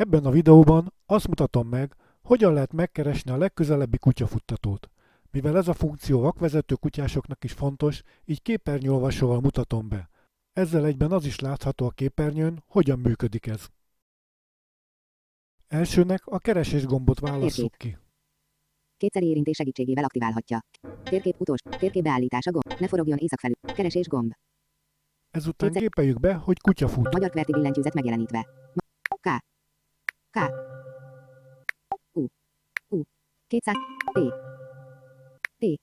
Ebben a videóban azt mutatom meg, hogyan lehet megkeresni a legközelebbi kutyafuttatót. Mivel ez a funkció vakvezető kutyásoknak is fontos, így képernyőolvasóval mutatom be. Ezzel egyben az is látható a képernyőn, hogyan működik ez. Elsőnek a keresés gombot válasszuk ki. Kétszeri érintés segítségével aktiválhatja. Térkép utolsó. Térkép beállítása gomb. Ne forogjon észak felül. Keresés gomb. Ezután Kétszer- gépeljük be, hogy kutya fut. Magyar QWERTY billentyűzet megjelenítve. K. K. U. U. 200. P. P. Y.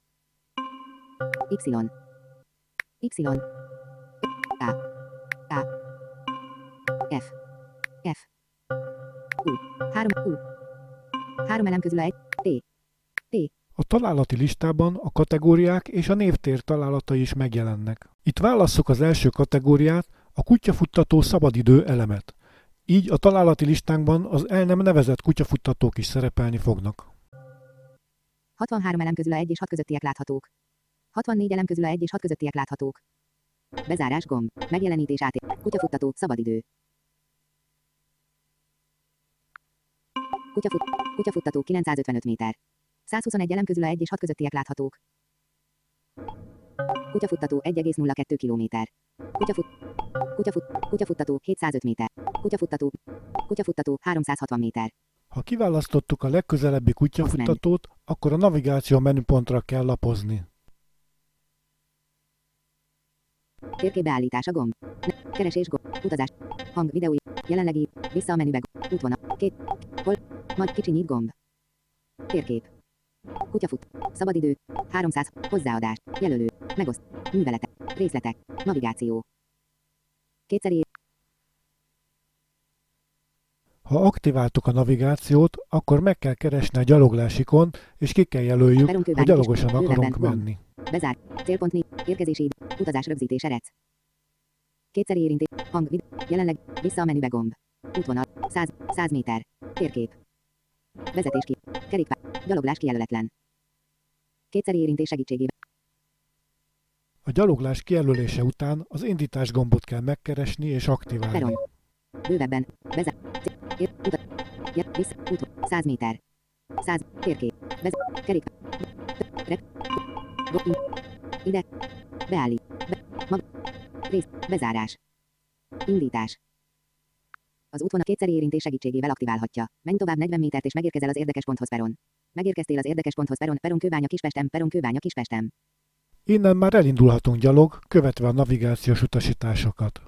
Y. A. A. F. F. U. 3. U. Három elem közül egy. T. A találati listában a kategóriák és a névtér találatai is megjelennek. Itt válasszuk az első kategóriát, a kutyafuttató szabadidő elemet. Így a találati listánkban az el nem nevezett kutyafuttatók is szerepelni fognak. 63 elem közül a 1 és 6 közöttiek láthatók. 64 elem közül a 1 és 6 közöttiek láthatók. Bezárás gomb. Megjelenítés át. Kutyafuttató. Szabadidő. Kutyafut, kutyafuttató 955 méter. 121 elem közül a 1 és 6 közöttiek láthatók. Kutyafuttató 1,02 km. Kutyafut, kutyafut, kutyafuttató 705 méter. Kutyafuttató, kutyafuttató 360 méter. Ha kiválasztottuk a legközelebbi kutyafuttatót, akkor a navigáció menüpontra kell lapozni. Térkép beállítása gomb. Keresés gomb. Utazás. Hang, videó. Jelenlegi. Vissza a menübe. Útvonal. Két. Hol. Nagy kicsi nyit gomb. Térkép. Kutyafut. Szabadidő. 300. Hozzáadás. Jelölő. Megoszt. Műveletek. Részletek. Navigáció. Kétszeri. Ha aktiváltuk a navigációt, akkor meg kell keresni a gyaloglásikon, és ki kell jelöljük, hogy gyalogosan akarunk menni. Bezár. Célpontni. Érkezési idő. Utazás rögzítés erec. Kétszeri érintés. Hang. Vid. Jelenleg. Vissza a menübe gomb. Útvonal. 100. 100 méter. Térkép. Vezetés ki. Kerékpár. Gyaloglás kijelöletlen. Kétszeri érintés segítségével. A gyaloglás kijelölése után az indítás gombot kell megkeresni és aktiválni. Peron. Bővebben. Ér. Utat. Vissza. Út. 100 méter. 100. Térkép. Vezet. Kerék. Rep. Ide. Beállít. Be. Mag. Rész. Bezárás. Indítás. Az útvonal kétszeri érintés segítségével aktiválhatja. Menj tovább 40 métert és megérkezel az érdekes ponthoz peron. Megérkeztél az érdekes ponthoz peron, peron kőbánya Kispestem, peron kőbánya Kispestem. Innen már elindulhatunk gyalog, követve a navigációs utasításokat.